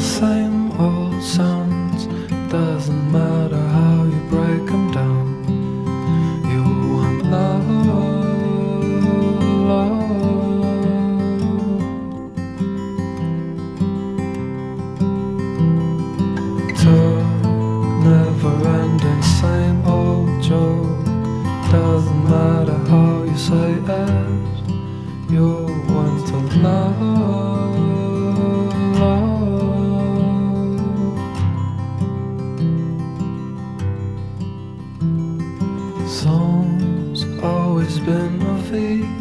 same old sounds. Doesn't matter how you break them down. You want love, never ending, same old joke. Doesn't matter how you say it. You want to love. Been